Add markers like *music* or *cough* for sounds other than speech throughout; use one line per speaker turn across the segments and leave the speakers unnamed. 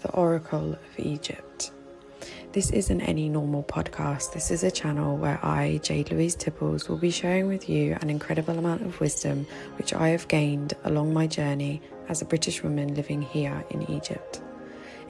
the Oracle of Egypt. This isn't any normal podcast. This is a channel where I, Jade Louise Tipples, will be sharing with you an incredible amount of wisdom which I have gained along my journey as a British woman living here in Egypt.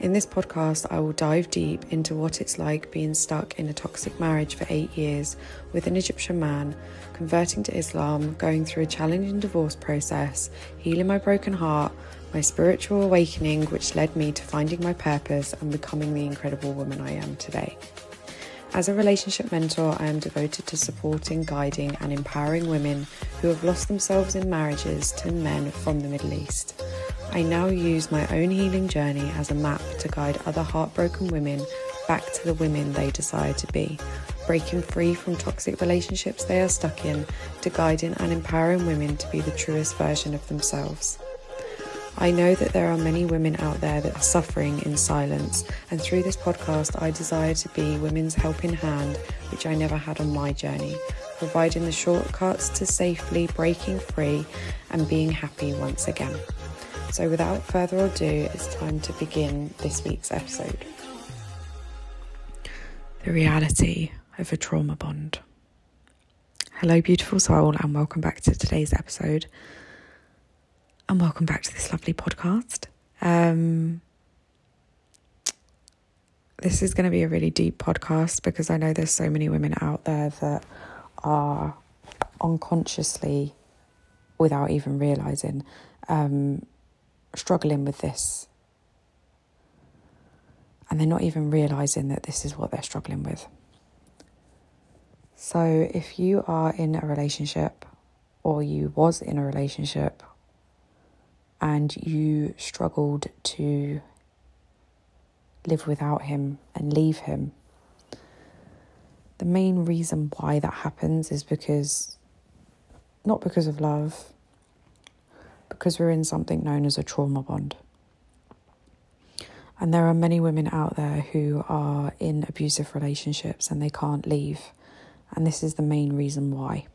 In this podcast, I will dive deep into what it's like being stuck in a toxic marriage for eight years with an Egyptian man, converting to Islam, going through a challenging divorce process, healing my broken heart, my spiritual awakening, which led me to finding my purpose and becoming the incredible woman I am today. As a relationship mentor, I am devoted to supporting, guiding, and empowering women who have lost themselves in marriages to men from the Middle East. I now use my own healing journey as a map to guide other heartbroken women back to the women they desire to be, breaking free from toxic relationships they are stuck in, to guiding and empowering women to be the truest version of themselves. I know that there are many women out there that are suffering in silence, and through this podcast, I desire to be women's helping hand, which I never had on my journey, providing the shortcuts to safely breaking free and being happy once again. So, without further ado, it's time to begin this week's episode. The reality of a trauma bond. Hello, beautiful soul, and welcome back to today's episode. And welcome back to this lovely podcast. Um, this is going to be a really deep podcast because I know there's so many women out there that are unconsciously, without even realizing, um, struggling with this. And they're not even realizing that this is what they're struggling with. So, if you are in a relationship or you was in a relationship and you struggled to live without him and leave him, the main reason why that happens is because not because of love, because we're in something known as a trauma bond. And there are many women out there who are in abusive relationships and they can't leave. And this is the main reason why.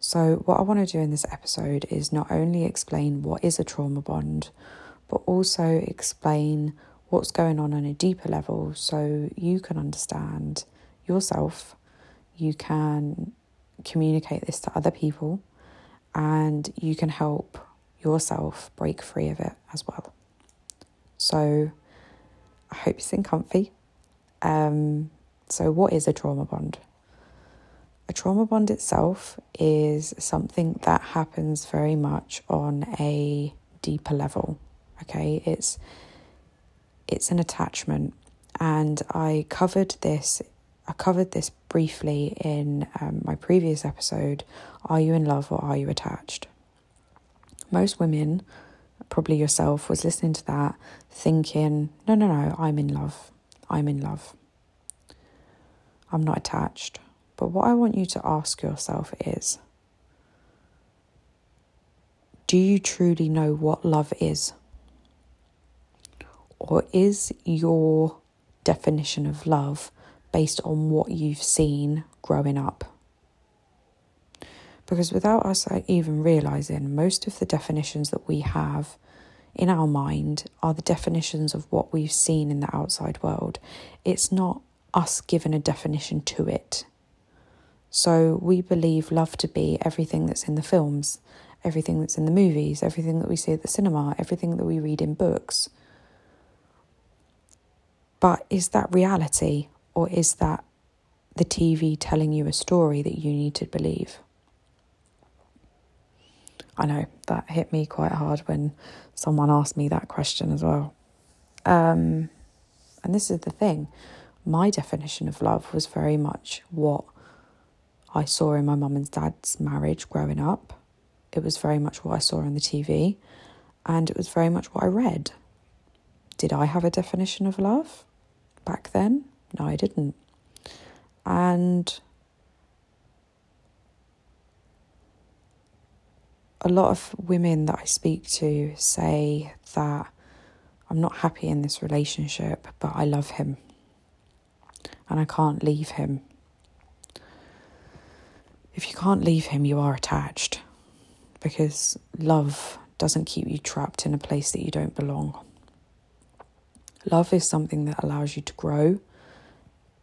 So, what I want to do in this episode is not only explain what is a trauma bond, but also explain what's going on on a deeper level so you can understand yourself, you can communicate this to other people, and you can help yourself break free of it as well. So I hope you're sitting comfy. Um, so, what is a trauma bond? A trauma bond itself is something that happens very much on a deeper level. Okay, it's it's an attachment, and I covered this I covered this briefly in um, my previous episode Are you in love or are you attached? Most women, probably yourself, was listening to that thinking, No, no, no, I'm in love. I'm in love. I'm not attached. But what I want you to ask yourself is Do you truly know what love is? Or is your definition of love based on what you've seen growing up. Because without us even realizing, most of the definitions that we have in our mind are the definitions of what we've seen in the outside world. It's not us giving a definition to it. So we believe love to be everything that's in the films, everything that's in the movies, everything that we see at the cinema, everything that we read in books. But is that reality or is that the TV telling you a story that you need to believe? I know that hit me quite hard when someone asked me that question as well. Um, and this is the thing my definition of love was very much what I saw in my mum and dad's marriage growing up. It was very much what I saw on the TV, and it was very much what I read. Did I have a definition of love back then? No, I didn't. And a lot of women that I speak to say that I'm not happy in this relationship, but I love him and I can't leave him. If you can't leave him, you are attached because love doesn't keep you trapped in a place that you don't belong. Love is something that allows you to grow,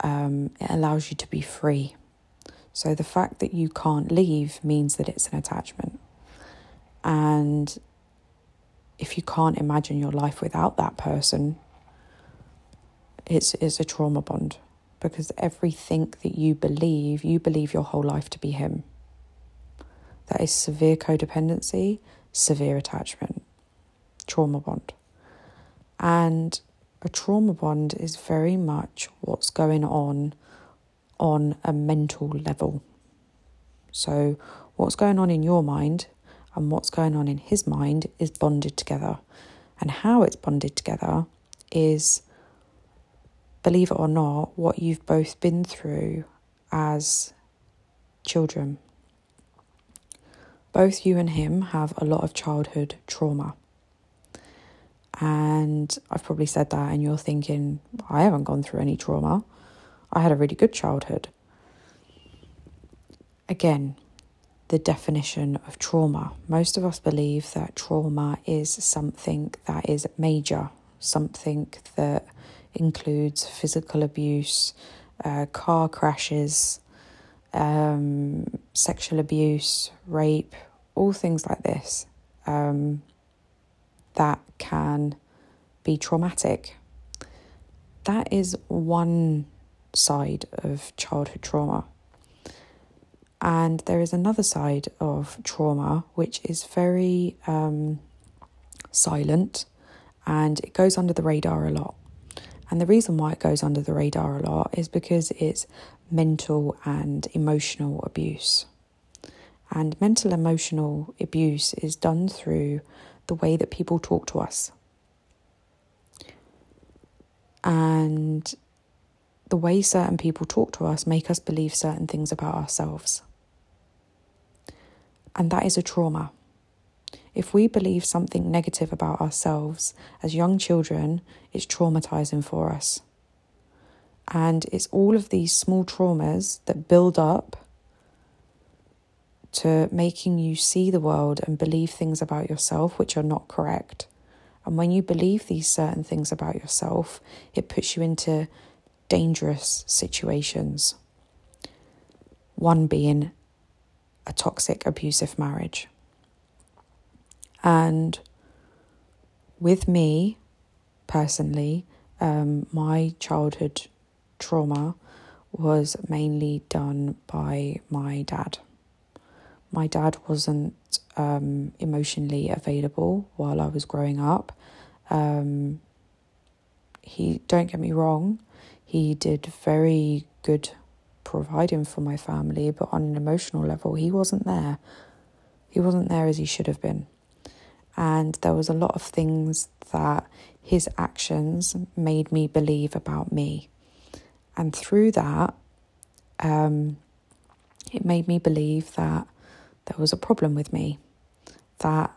um, it allows you to be free. So the fact that you can't leave means that it's an attachment. And if you can't imagine your life without that person, it's, it's a trauma bond because everything that you believe, you believe your whole life to be him. That is severe codependency, severe attachment, trauma bond. And a trauma bond is very much what's going on on a mental level. So, what's going on in your mind and what's going on in his mind is bonded together. And how it's bonded together is, believe it or not, what you've both been through as children. Both you and him have a lot of childhood trauma. And I've probably said that, and you're thinking, I haven't gone through any trauma. I had a really good childhood. Again, the definition of trauma. Most of us believe that trauma is something that is major, something that includes physical abuse, uh, car crashes, um, sexual abuse, rape, all things like this. Um, that can be traumatic. That is one side of childhood trauma. And there is another side of trauma which is very um, silent and it goes under the radar a lot. And the reason why it goes under the radar a lot is because it's mental and emotional abuse. And mental emotional abuse is done through the way that people talk to us. And the way certain people talk to us make us believe certain things about ourselves. And that is a trauma. If we believe something negative about ourselves as young children, it's traumatizing for us. And it's all of these small traumas that build up to making you see the world and believe things about yourself which are not correct. And when you believe these certain things about yourself, it puts you into dangerous situations. One being a toxic, abusive marriage. And with me personally, um, my childhood trauma was mainly done by my dad my dad wasn't um, emotionally available while I was growing up. Um, he, don't get me wrong, he did very good providing for my family, but on an emotional level, he wasn't there. He wasn't there as he should have been. And there was a lot of things that his actions made me believe about me. And through that, um, it made me believe that there was a problem with me, that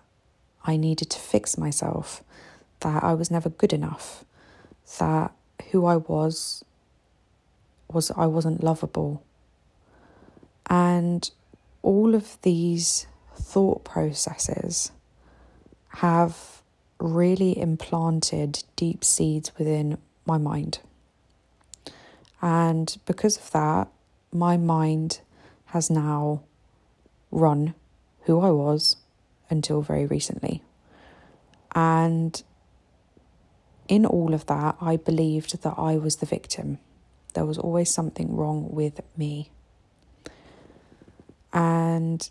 I needed to fix myself, that I was never good enough, that who I was was I wasn't lovable. And all of these thought processes have really implanted deep seeds within my mind. And because of that, my mind has now run who I was until very recently. And in all of that, I believed that I was the victim. There was always something wrong with me. And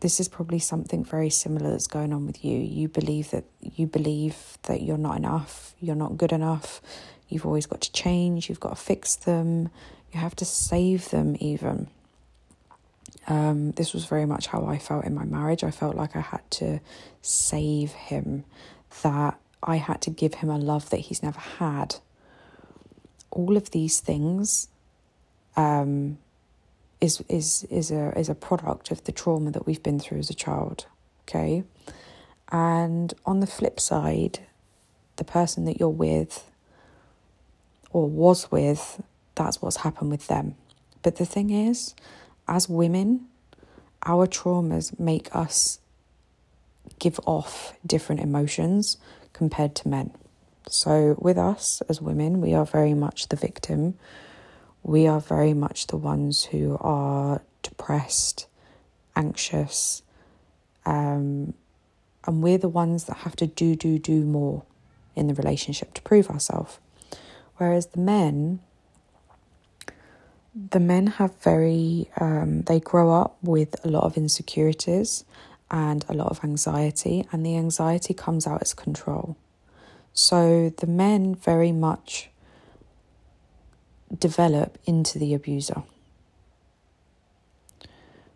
this is probably something very similar that's going on with you. You believe that you believe that you're not enough, you're not good enough, you've always got to change, you've got to fix them, you have to save them even. Um, this was very much how I felt in my marriage. I felt like I had to save him, that I had to give him a love that he's never had. All of these things um, is is is a is a product of the trauma that we've been through as a child. Okay, and on the flip side, the person that you're with or was with, that's what's happened with them. But the thing is, as women, our traumas make us give off different emotions compared to men. So, with us as women, we are very much the victim. We are very much the ones who are depressed, anxious, um, and we're the ones that have to do, do, do more in the relationship to prove ourselves. Whereas the men, the men have very, um, they grow up with a lot of insecurities and a lot of anxiety, and the anxiety comes out as control. So the men very much develop into the abuser.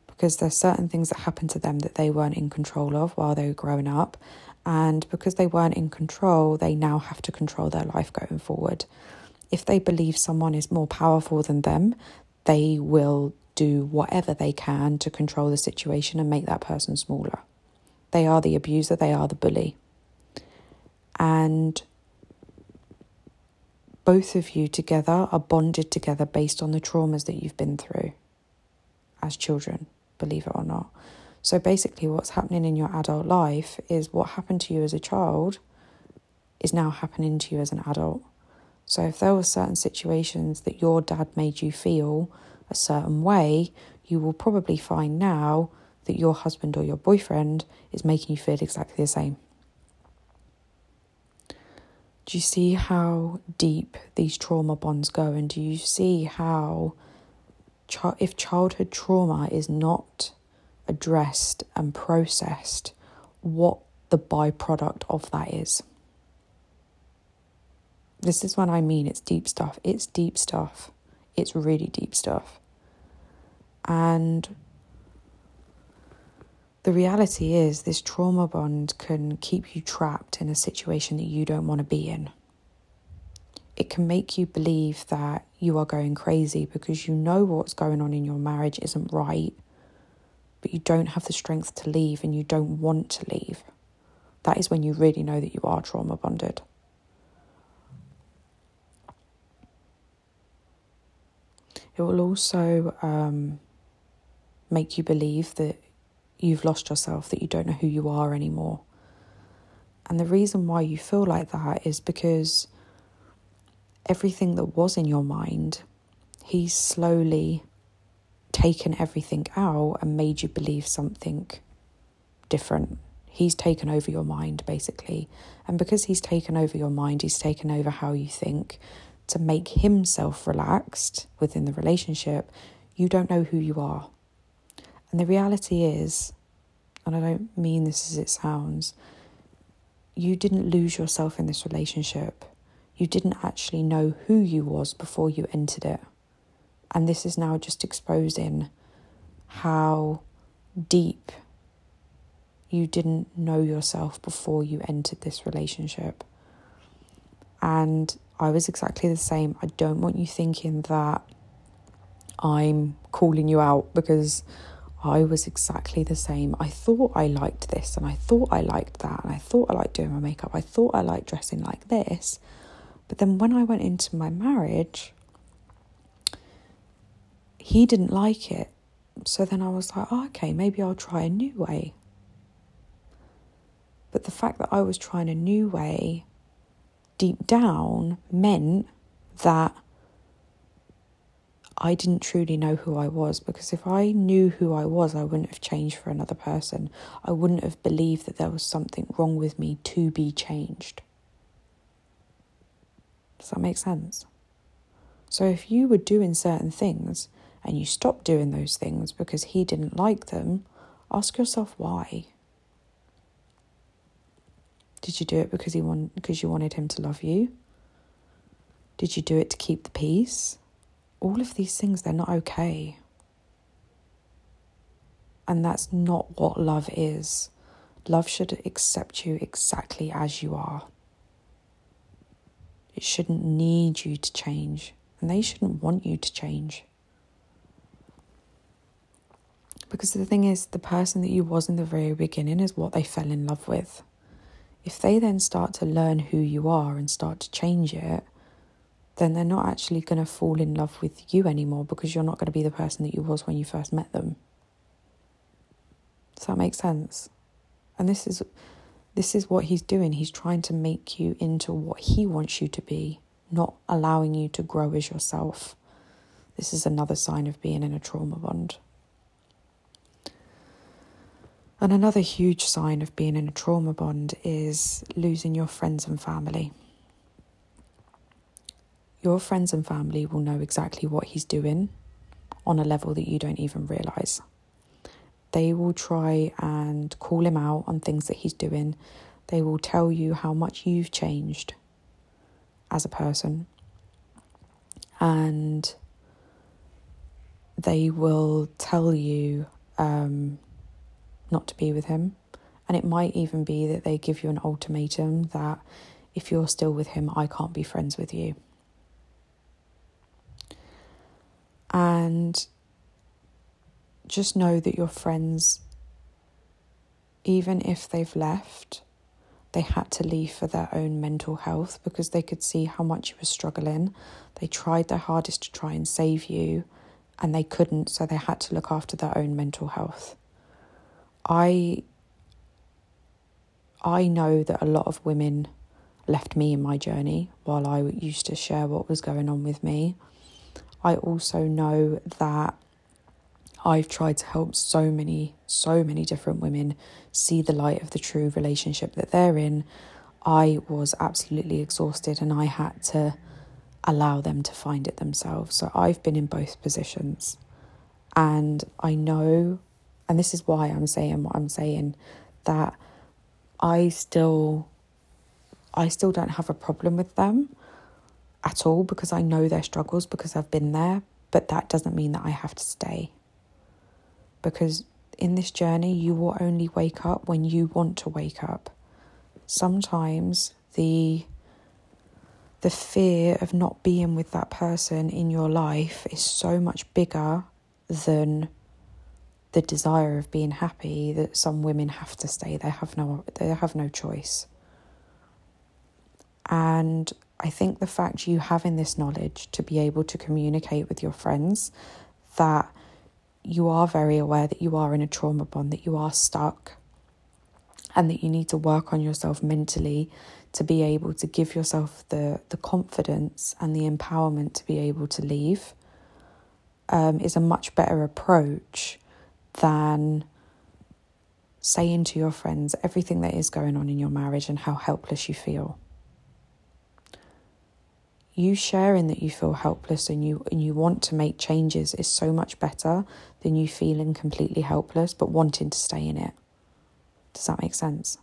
Because there's certain things that happen to them that they weren't in control of while they were growing up and because they weren't in control they now have to control their life going forward. If they believe someone is more powerful than them they will do whatever they can to control the situation and make that person smaller. They are the abuser they are the bully. And both of you together are bonded together based on the traumas that you've been through as children, believe it or not. So basically, what's happening in your adult life is what happened to you as a child is now happening to you as an adult. So if there were certain situations that your dad made you feel a certain way, you will probably find now that your husband or your boyfriend is making you feel exactly the same. Do you see how deep these trauma bonds go? And do you see how, if childhood trauma is not addressed and processed, what the byproduct of that is? This is what I mean. It's deep stuff. It's deep stuff. It's really deep stuff. And the reality is, this trauma bond can keep you trapped in a situation that you don't want to be in. It can make you believe that you are going crazy because you know what's going on in your marriage isn't right, but you don't have the strength to leave and you don't want to leave. That is when you really know that you are trauma bonded. It will also um, make you believe that you've lost yourself, that you don't know who you are anymore. And the reason why you feel like that is because everything that was in your mind, he's slowly taken everything out and made you believe something different. He's taken over your mind, basically. And because he's taken over your mind, he's taken over how you think to make himself relaxed within the relationship. You don't know who you are. And the reality is, and I don't mean this as it sounds, you didn't lose yourself in this relationship. You didn't actually know who you was before you entered it. And this is now just exposing how deep you didn't know yourself before you entered this relationship. And I was exactly the same. I don't want you thinking that I'm calling you out because I was exactly the same. I thought I liked this and I thought I liked that and I thought I liked doing my makeup. I thought I liked dressing like this. But then when I went into my marriage, he didn't like it. So then I was like, oh, okay, maybe I'll try a new way. But the fact that I was trying a new way deep down meant that I didn't truly know who I was because if I knew who I was, I wouldn't have changed for another person. I wouldn't have believed that there was something wrong with me to be changed. Does that make sense? So if you were doing certain things and you stopped doing those things because he didn't like them, ask yourself why. Did you do it because he want, because you wanted him to love you? Did you do it to keep the peace? All of these things, they're not okay. And that's not what love is. Love should accept you exactly as you are. It shouldn't need you to change, and they shouldn't want you to change. Because the thing is, the person that you was in the very beginning is what they fell in love with. If they then start to learn who you are and start to change it, then they're not actually going to fall in love with you anymore because you're not going to be the person that you was when you first met them. Does that make sense? And this is this is what he's doing. He's trying to make you into what he wants you to be, not allowing you to grow as yourself. This is another sign of being in a trauma bond. And another huge sign of being in a trauma bond is losing your friends and family. Your friends and family will know exactly what he's doing on a level that you don't even realize. They will try and call him out on things that he's doing. They will tell you how much you've changed as a person. And they will tell you um, not to be with him. And it might even be that they give you an ultimatum that if you're still with him, I can't be friends with you. And just know that your friends, even if they've left, they had to leave for their own mental health because they could see how much you were struggling. They tried their hardest to try and save you and they couldn't, so they had to look after their own mental health. I I know that a lot of women left me in my journey while I used to share what was going on with me. I also know that I've tried to help so many, so many different women see the light of the true relationship that they're in. I was absolutely exhausted and I had to allow them to find it themselves. So I've been in both positions. And I know, and this is why I'm saying what I'm saying, that I still I still don't have a problem with them at all because I know their struggles because I've been there, but that doesn't mean that I have to stay. Because in this journey, you will only wake up when you want to wake up. Sometimes the the fear of not being with that person in your life is so much bigger than the desire of being happy that some women have to stay they have no they have no choice and I think the fact you having this knowledge to be able to communicate with your friends that you are very aware that you are in a trauma bond, that you are stuck, and that you need to work on yourself mentally to be able to give yourself the, the confidence and the empowerment to be able to leave um, is a much better approach than saying to your friends everything that is going on in your marriage and how helpless you feel you sharing that you feel helpless and you and you want to make changes is so much better than you feeling completely helpless but wanting to stay in it. Does that make sense?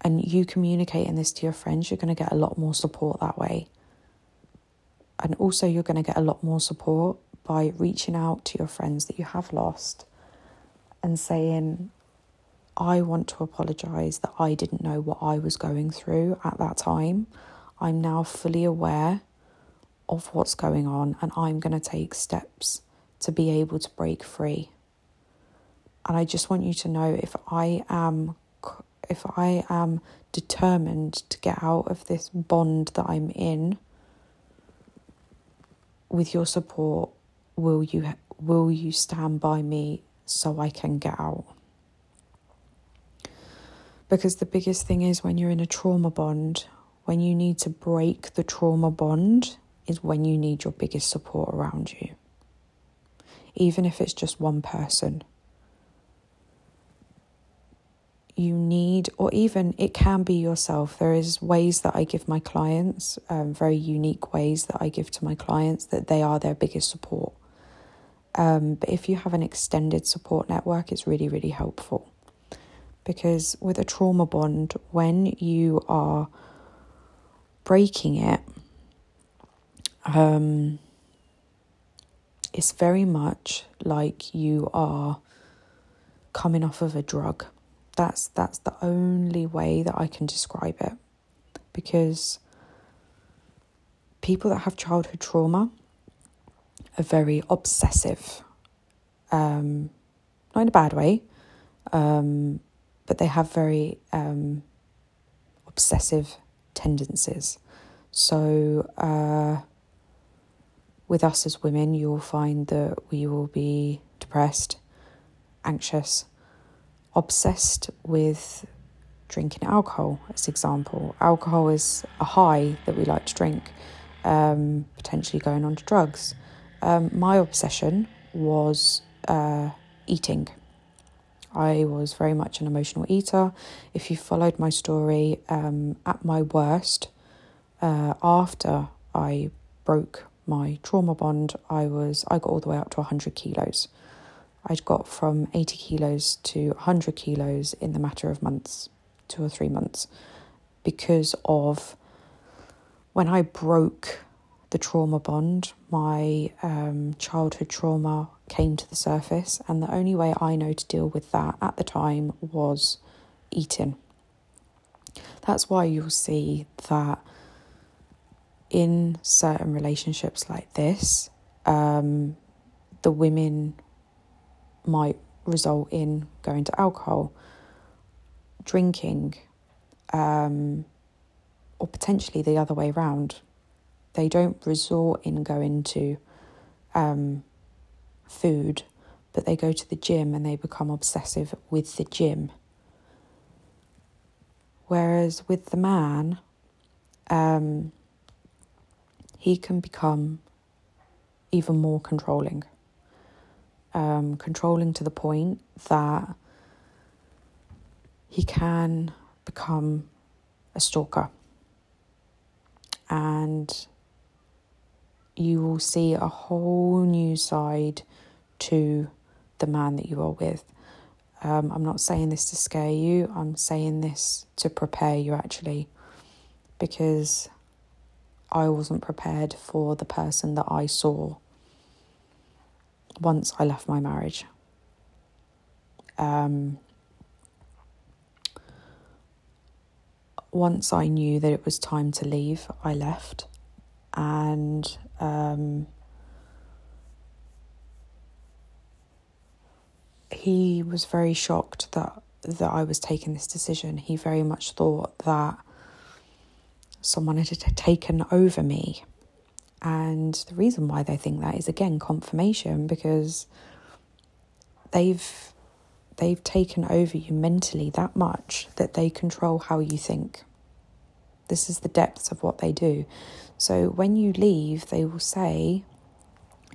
And you communicating this to your friends, you're going to get a lot more support that way. And also, you're going to get a lot more support by reaching out to your friends that you have lost and saying, I want to apologize that I didn't know what I was going through at that time. I'm now fully aware of what's going on and I'm going to take steps to be able to break free. And I just want you to know if I am if I am determined to get out of this bond that I'm in with your support will you will you stand by me so I can get out because the biggest thing is when you're in a trauma bond when you need to break the trauma bond is when you need your biggest support around you. Even if it's just one person. You need, or even it can be yourself. There is ways that I give my clients, um, very unique ways that I give to my clients that they are their biggest support. Um, but if you have an extended support network, it's really, really helpful. Because with a trauma bond, when you are breaking it, um, it's very much like you are coming off of a drug. That's that's the only way that I can describe it, because people that have childhood trauma are very obsessive, um, not in a bad way, um, but they have very um, obsessive tendencies. So, uh, with us as women, you'll find that we will be depressed, anxious, obsessed with drinking alcohol, as example. Alcohol is a high that we like to drink, um, potentially going on to drugs. Um, my obsession was uh, eating. I was very much an emotional eater. If you followed my story, um, at my worst, uh, after I broke my trauma bond, I was I got all the way up to 100 kilos. I'd got from 80 kilos to 100 kilos in the matter of months, two or three months, because of when I broke the trauma bond, my um, childhood trauma came to the surface, and the only way I know to deal with that at the time was eating. That's why you'll see that in certain relationships like this, um, the women might result in going to alcohol, drinking, um, or potentially the other way around. They don't resort in going to um, food, but they go to the gym and they become obsessive with the gym. Whereas with the man, um, he can become even more controlling. Um, controlling to the point that he can become a stalker. And you will see a whole new side to the man that you are with. Um, I'm not saying this to scare you, I'm saying this to prepare you actually, because I wasn't prepared for the person that I saw once I left my marriage. Um, once I knew that it was time to leave, I left. And um, he was very shocked that that I was taking this decision. He very much thought that someone had taken over me. And the reason why they think that is again confirmation because they've they've taken over you mentally that much that they control how you think. This is the depths of what they do. So when you leave, they will say,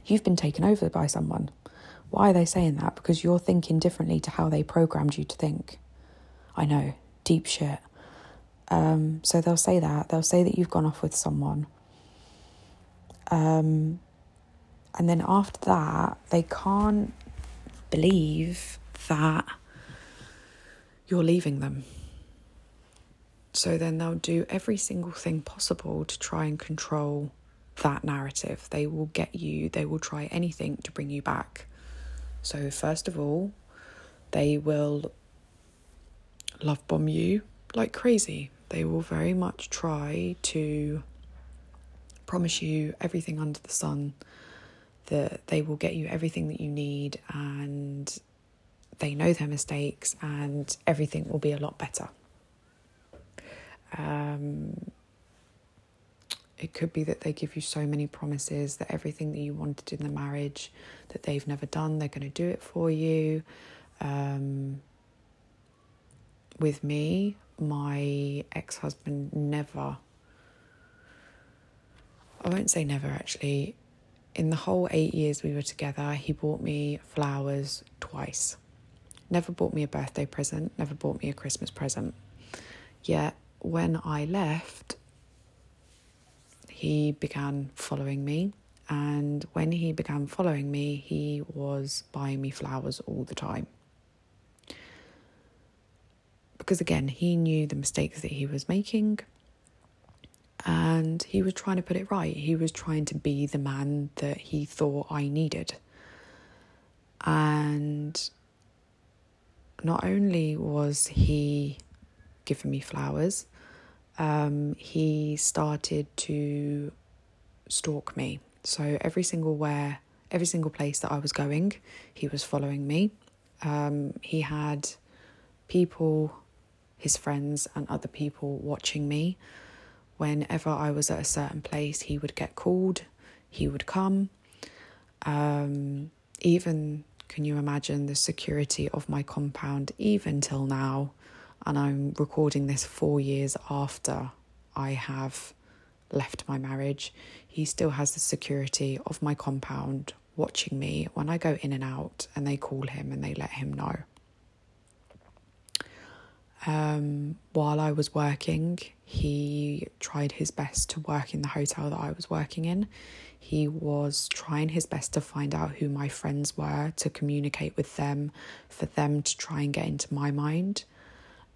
You've been taken over by someone. Why are they saying that? Because you're thinking differently to how they programmed you to think. I know, deep shit. Um, so they'll say that. They'll say that you've gone off with someone. Um, and then after that, they can't believe that you're leaving them. So then they'll do every single thing possible to try and control that narrative. They will get you, they will try anything to bring you back. So, first of all, they will love bomb you like crazy. They will very much try to promise you everything under the sun, that they will get you everything that you need, and they know their mistakes, and everything will be a lot better. Um, it could be that they give you so many promises that everything that you wanted in the marriage that they've never done, they're going to do it for you. Um, with me, my ex husband never, I won't say never actually, in the whole eight years we were together, he bought me flowers twice. Never bought me a birthday present, never bought me a Christmas present. Yet when I left, he began following me. And when he began following me, he was buying me flowers all the time because again, he knew the mistakes that he was making and he was trying to put it right. He was trying to be the man that he thought I needed. And not only was he giving me flowers, um, he started to stalk me. So every single where, every single place that I was going, he was following me. Um, he had people his friends and other people watching me. Whenever I was at a certain place, he would get called, he would come. Um, even, can you imagine the security of my compound, even till now? And I'm recording this four years after I have left my marriage. He still has the security of my compound watching me when I go in and out, and they call him and they let him know. Um, while I was working, he tried his best to work in the hotel that I was working in. He was trying his best to find out who my friends were, to communicate with them, for them to try and get into my mind.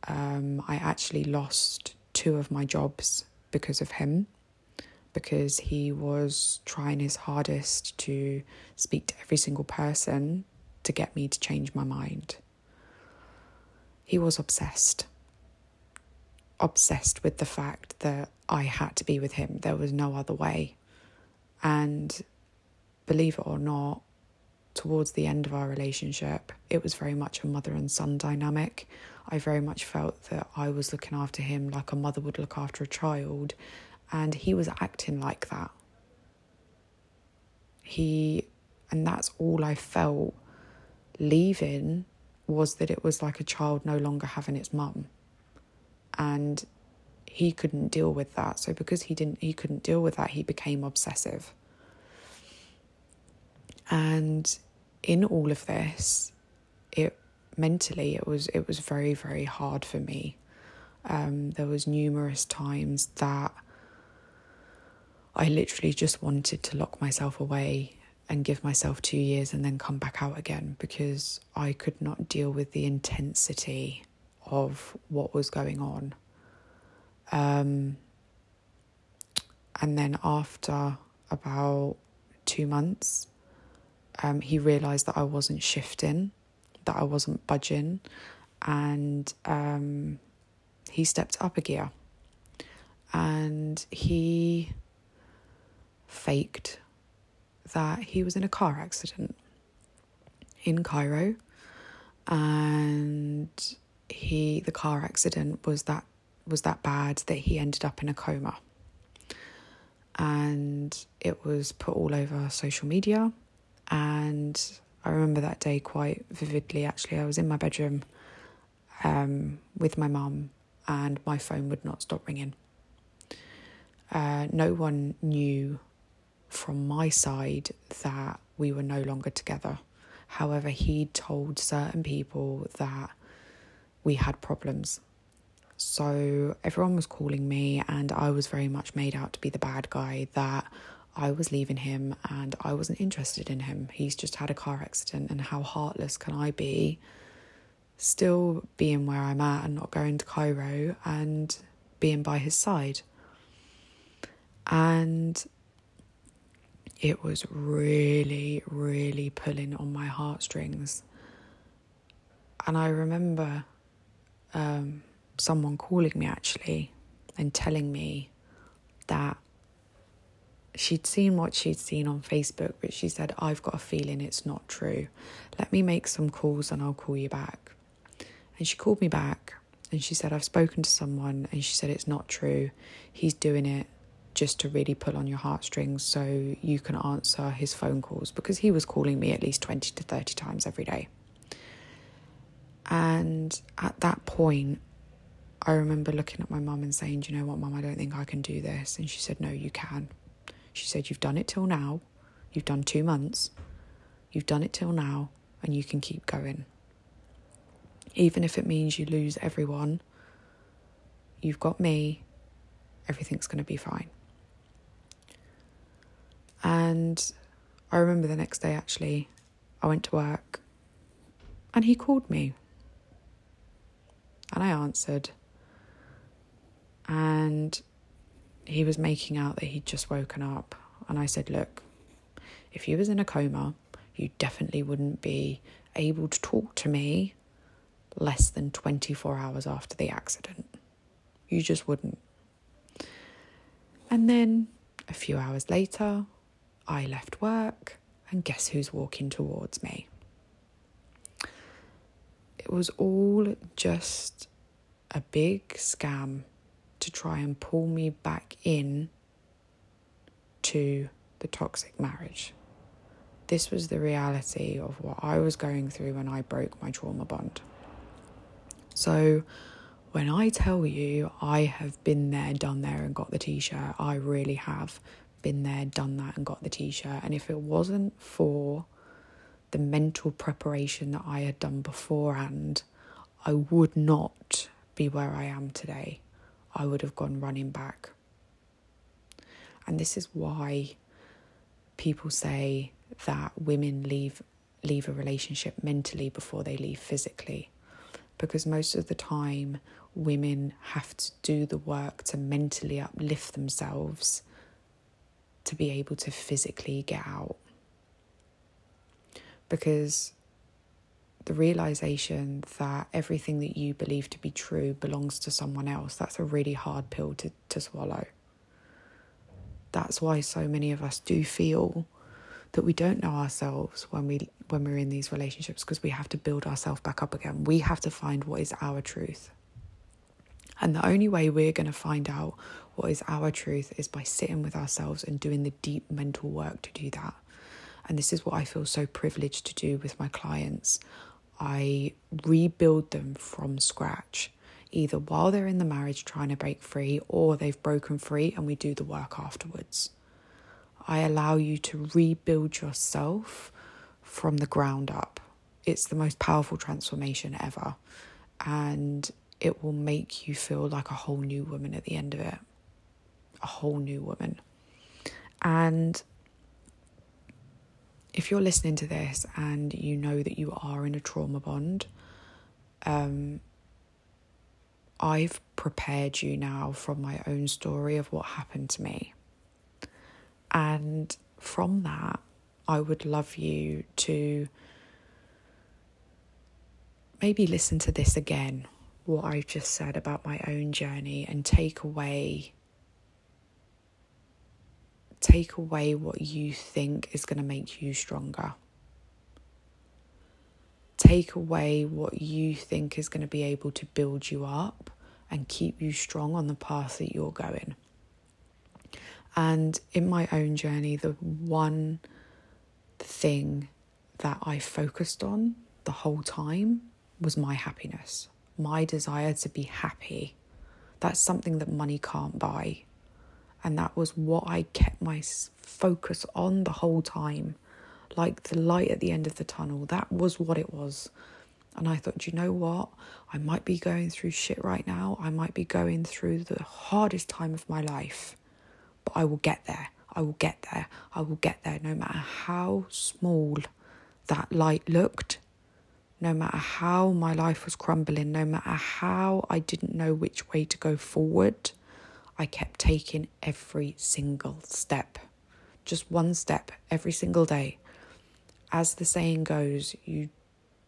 Um, I actually lost two of my jobs because of him, because he was trying his hardest to speak to every single person to get me to change my mind. He was obsessed. Obsessed with the fact that I had to be with him. There was no other way. And believe it or not, towards the end of our relationship, it was very much a mother and son dynamic. I very much felt that I was looking after him like a mother would look after a child, and he was acting like that. He, and that's all I felt leaving was that it was like a child no longer having its mum. And he couldn't deal with that. So because he didn't he couldn't deal with that, he became obsessive. And in all of this, it mentally it was it was very very hard for me. Um, there was numerous times that I literally just wanted to lock myself away and give myself two years and then come back out again because I could not deal with the intensity of what was going on. Um, and then after about two months, um, he realised that I wasn't shifting, that I wasn't budging, and um, he stepped up a gear. And he faked that he was in a car accident in Cairo, and he the car accident was that was that bad that he ended up in a coma. And it was put all over social media and I remember that day quite vividly. Actually, I was in my bedroom um, with my mum, and my phone would not stop ringing. Uh, no one knew from my side that we were no longer together. However, he'd told certain people that we had problems. So everyone was calling me, and I was very much made out to be the bad guy that I was leaving him and I wasn't interested in him. He's just had a car accident, and how heartless can I be still being where I'm at and not going to Cairo and being by his side? And it was really, really pulling on my heartstrings. And I remember um, someone calling me actually and telling me that she'd seen what she'd seen on Facebook, but she said, I've got a feeling it's not true. Let me make some calls and I'll call you back. And she called me back and she said, I've spoken to someone and she said, it's not true. He's doing it just to really pull on your heartstrings so you can answer his phone calls because he was calling me at least 20 to 30 times every day. And at that point, I remember looking at my mum and saying, Do you know what, mum, I don't think I can do this. And she said, No, you can. She said, You've done it till now. You've done two months. You've done it till now, and you can keep going. Even if it means you lose everyone, you've got me. Everything's going to be fine. And I remember the next day actually, I went to work and he called me. And I answered. And he was making out that he'd just woken up. And I said, Look, if you was in a coma, you definitely wouldn't be able to talk to me less than 24 hours after the accident. You just wouldn't. And then a few hours later, I left work, and guess who's walking towards me? It was all just a big scam to try and pull me back in to the toxic marriage. This was the reality of what I was going through when I broke my trauma bond. So, When I tell you I have been there, done there, and got the t shirt, I really have been there, done that, and got the t shirt. And if it wasn't for the mental preparation that I had done beforehand, I would not be where I am today. I would have gone running back. And this is why people say that women leave leave a relationship mentally before they leave physically because most of the time women have to do the work to mentally uplift themselves to be able to physically get out because the realization that everything that you believe to be true belongs to someone else that's a really hard pill to, to swallow that's why so many of us do feel that we don't know ourselves when we when we're in these relationships because we have to build ourselves back up again. We have to find what is our truth. And the only way we're going to find out what is our truth is by sitting with ourselves and doing the deep mental work to do that. And this is what I feel so privileged to do with my clients. I rebuild them from scratch, either while they're in the marriage trying to break free or they've broken free and we do the work afterwards. I allow you to rebuild yourself from the ground up. It's the most powerful transformation ever. And it will make you feel like a whole new woman at the end of it. A whole new woman. And if you're listening to this and you know that you are in a trauma bond, um, I've prepared you now from my own story of what happened to me. And from that, I would love you to maybe listen to this again, what I've just said about my own journey, and take away. Take away what you think is going to make you stronger. Take away what you think is going to be able to build you up and keep you strong on the path that you're going. And in my own journey, the one thing that I focused on the whole time was my happiness, my desire to be happy. That's something that money can't buy. And that was what I kept my focus on the whole time. Like the light at the end of the tunnel. That was what it was. And I thought, you know what? I might be going through shit right now. I might be going through the hardest time of my life but I will get there. I will get there. I will get there no matter how small that light looked, no matter how my life was crumbling, no matter how I didn't know which way to go forward. I kept taking every single step, just one step every single day. As the saying goes, you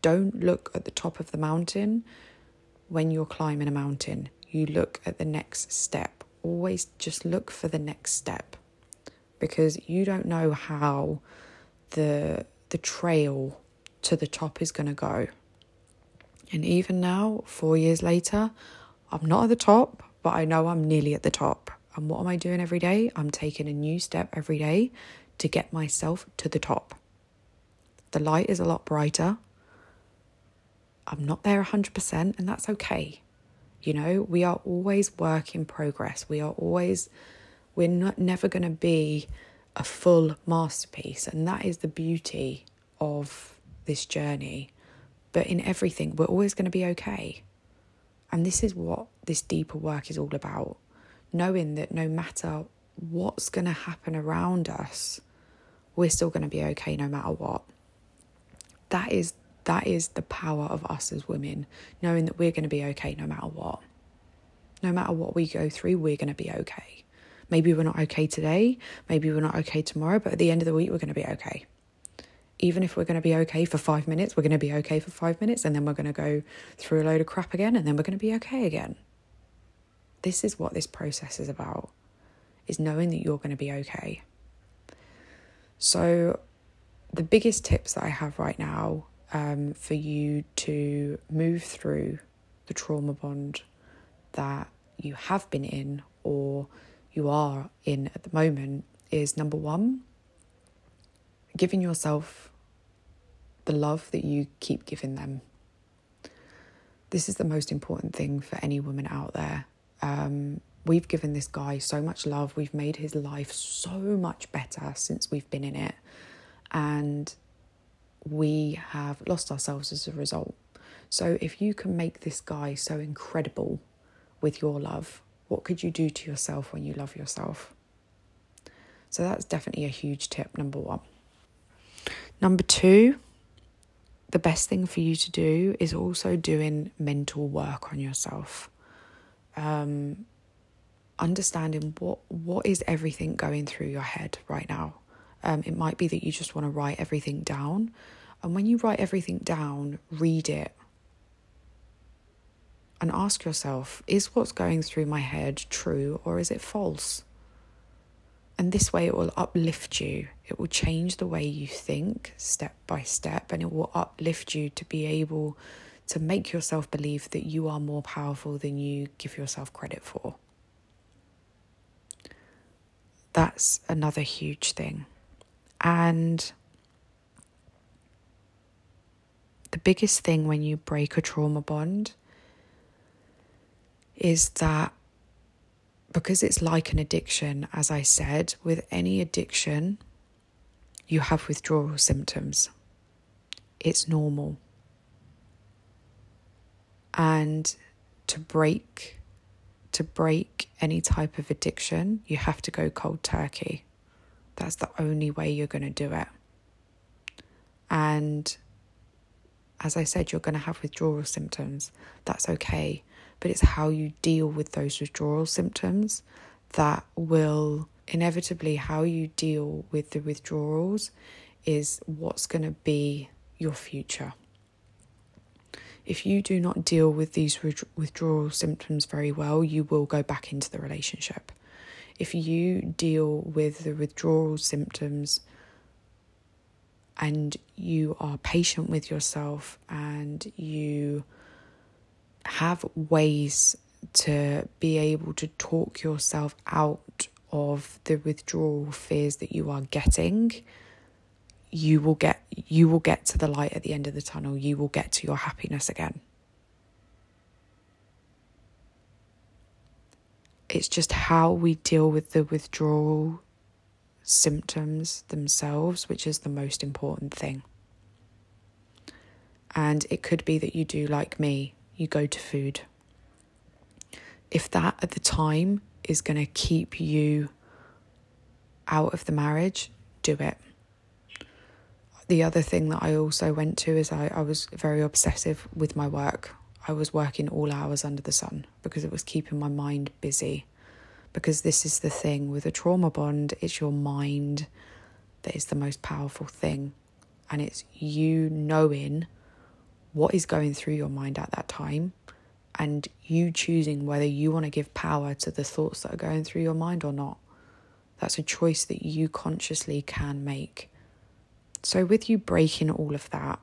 don't look at the top of the mountain when you're climbing a mountain, you look at the next step always just look for the next step because you don't know how the the trail to the top is going to go. And even now, 4 years later, I'm not at the top, but I know I'm nearly at the top. And what am I doing every day? I'm taking a new step every day to get myself to the top. The light is a lot brighter. I'm not there 100%, and that's okay. You know, we are always work in progress. We are always, we're not never going to be a full masterpiece. And that is the beauty of this journey. But in everything, we're always going to be okay. And this is what this deeper work is all about. Knowing that no matter what's going to happen around us, we're still going to be okay no matter what. That is that is the power of us as women, knowing that we're going to be okay no matter what. No matter what we go through, we're going to be okay. Maybe we're not okay today, maybe we're not okay tomorrow, but at the end of the week, we're going to be okay. Even if we're going to be okay for five minutes, we're going to be okay for five minutes, and then we're going to go through a load of crap again, and then we're going to be okay again. This is what this process is about, is knowing that you're going to be okay. So, the biggest tips that I have right now um, for you to move through the trauma bond that you have been in or you are in at the moment is number one, giving yourself the love that you keep giving them. This is the most important thing for any woman out there. Um, we've given this guy so much love. We've made his life so much better since we've been in it. And we have lost ourselves as a result. So, if you can make this guy so incredible with your love, what could you do to yourself when you love yourself? So, that's definitely a huge tip, number one. Number two, the best thing for you to do is also doing mental work on yourself. Um, understanding what what is everything going through your head right now. Um, it might be that you just want to write everything down, and when you write everything down, read it and ask yourself is what's going through my head true or is it false? And this way, it will uplift you. It will change the way you think step by step, and it will uplift you to be able to make yourself believe that you are more powerful than you give yourself credit for. That's another huge thing. And the biggest thing when you break a trauma bond is that because it's like an addiction, as I said, with any addiction, you have withdrawal symptoms. It's normal. And to break to break any type of addiction, you have to go cold turkey. That's the only way you're going to do it. And as I said, you're going to have withdrawal symptoms. That's okay but it's how you deal with those withdrawal symptoms that will inevitably how you deal with the withdrawals is what's going to be your future. If you do not deal with these withdrawal symptoms very well, you will go back into the relationship. If you deal with the withdrawal symptoms and you are patient with yourself and you have ways to be able to talk yourself out of the withdrawal fears that you are getting. You will get you will get to the light at the end of the tunnel. You will get to your happiness again. It's just how we deal with the withdrawal symptoms themselves which is the most important thing. And it could be that you do like me you go to food. If that at the time is going to keep you out of the marriage, do it. The other thing that I also went to is I, I was very obsessive with my work. I was working all hours under the sun because it was keeping my mind busy. Because this is the thing with a trauma bond, it's your mind that is the most powerful thing. And it's you knowing what is going through your mind at that time and you choosing whether you want to give power to the thoughts that are going through your mind or not. That's a choice that you consciously can make. So, with you breaking all of that,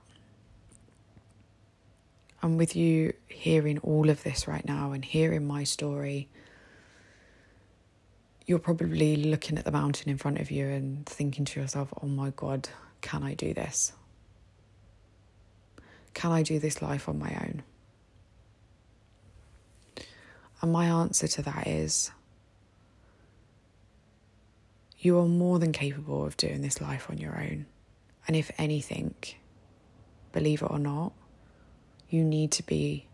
and with you hearing all of this right now and hearing my story, you're probably looking at the mountain in front of you and thinking to yourself, oh my God, can I do this? Can I do this life on my own? And my answer to that is you are more than capable of doing this life on your own. And if anything, believe it or not, you need to be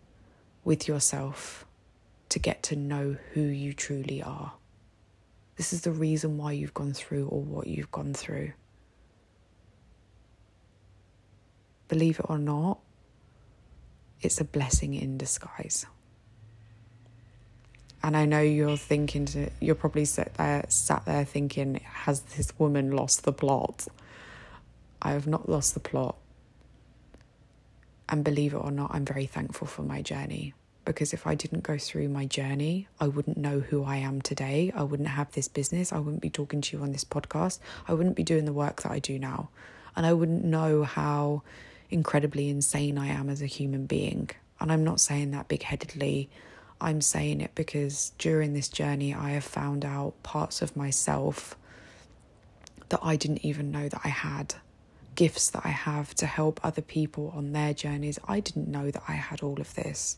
with yourself to get to know who you truly are. This is the reason why you've gone through or what you've gone through. Believe it or not, it's a blessing in disguise. And I know you're thinking, to, you're probably sat there, sat there thinking, has this woman lost the plot? I have not lost the plot. And believe it or not, I'm very thankful for my journey because if I didn't go through my journey, I wouldn't know who I am today. I wouldn't have this business. I wouldn't be talking to you on this podcast. I wouldn't be doing the work that I do now. And I wouldn't know how incredibly insane I am as a human being. And I'm not saying that big headedly. I'm saying it because during this journey, I have found out parts of myself that I didn't even know that I had. gifts that I have to help other people on their journeys. I didn't know that I had all of this.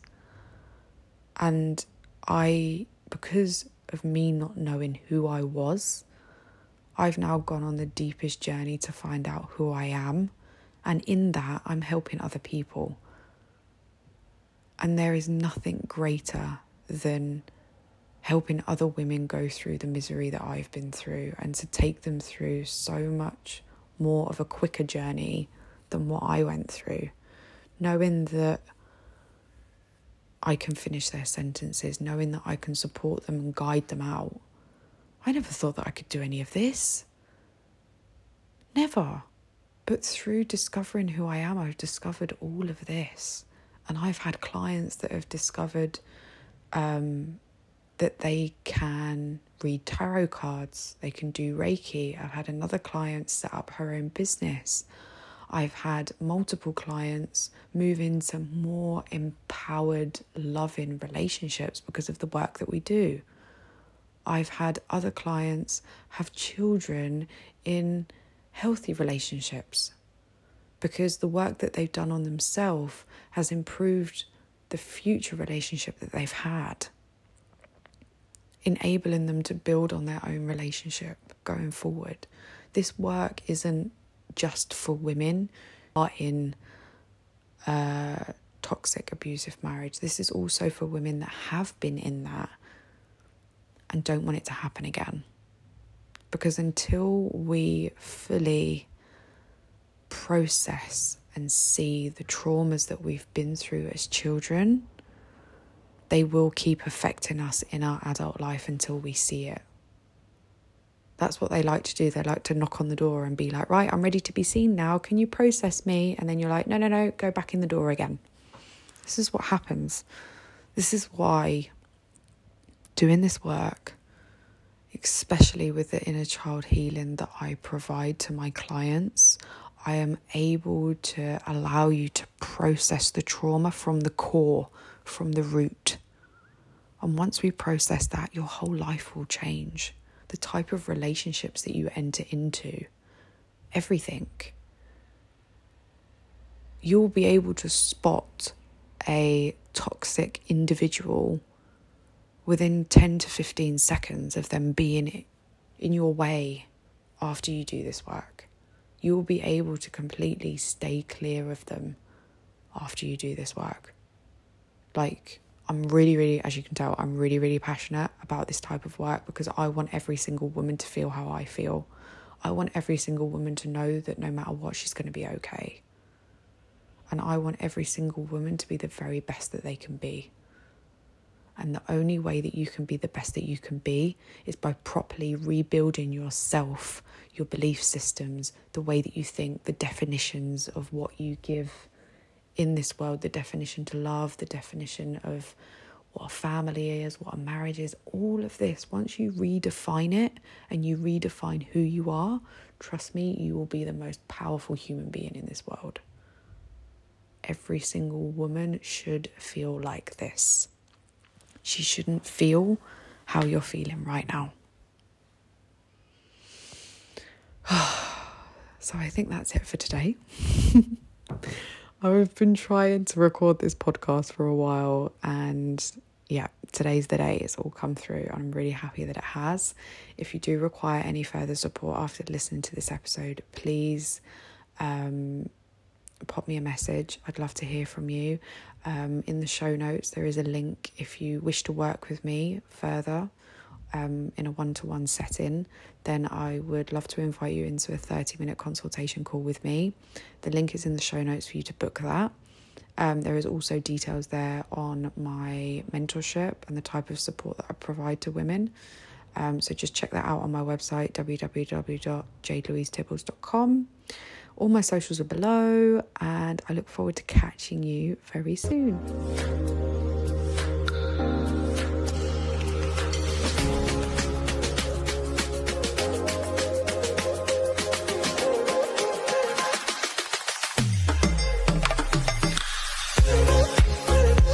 And I, because of me not knowing who I was, I've now gone on the deepest journey to find out who I am. And in that, I'm helping other people. And there is nothing greater than helping other women go through the misery that I've been through and to take them through so much more of a quicker journey than what I went through. Knowing that I can finish their sentences, knowing that I can support them and guide them out. I never thought that I could do any of this. Never. But through discovering who I am, I've discovered all of this. And I've had clients that have discovered um, that they can read tarot cards, they can do Reiki. I've had another client set up her own business. I've had multiple clients move into more empowered, loving relationships because of the work that we do. I've had other clients have children in healthy relationships because the work that they've done on themselves has improved the future relationship that they've had, enabling them to build on their own relationship going forward. This work isn't just for women are in a toxic abusive marriage. This is also for women that have been in that and don't want it to happen again. Because until we fully process and see the traumas that we've been through as children, they will keep affecting us in our adult life until we see it. That's what they like to do. They like to knock on the door and be like, right, I'm ready to be seen now. Can you process me? And then you're like, no, no, no, go back in the door again. This is what happens. This is why doing this work, especially with the inner child healing that I provide to my clients, I am able to allow you to process the trauma from the core, from the root. And once we process that, your whole life will change. The type of relationships that you enter into, everything. You'll be able to spot a toxic individual within 10 to 15 seconds of them being in your way after you do this work. You will be able to completely stay clear of them after you do this work. Like, I'm really, really, as you can tell, I'm really, really passionate about this type of work because I want every single woman to feel how I feel. I want every single woman to know that no matter what, she's going to be okay. And I want every single woman to be the very best that they can be. And the only way that you can be the best that you can be is by properly rebuilding yourself, your belief systems, the way that you think, the definitions of what you give in this world, the definition to love, the definition of what a family is, what a marriage is, all of this, once you redefine it and you redefine who you are, trust me, you will be the most powerful human being in this world. Every single woman should feel like this. She shouldn't feel how you're feeling right now. *sighs* so I think that's it for today. *laughs* I've been trying to record this podcast for a while and yeah, today's the day. It's all come through. I'm really happy that it has. If you do require any further support after listening to this episode, please um, pop me a message. I'd love to hear from you. Um, in the show notes, there is a link if you wish to work with me further um, in a one to one setting, then I would love to invite you into a 30 minute consultation call with me. The link is in the show notes for you to book that. Um, there is also details there on my mentorship and the type of support that I provide to women. Um, so just check that out on my website, www.jadelouisetibbles.com. All my socials are below, and I look forward to catching you very soon.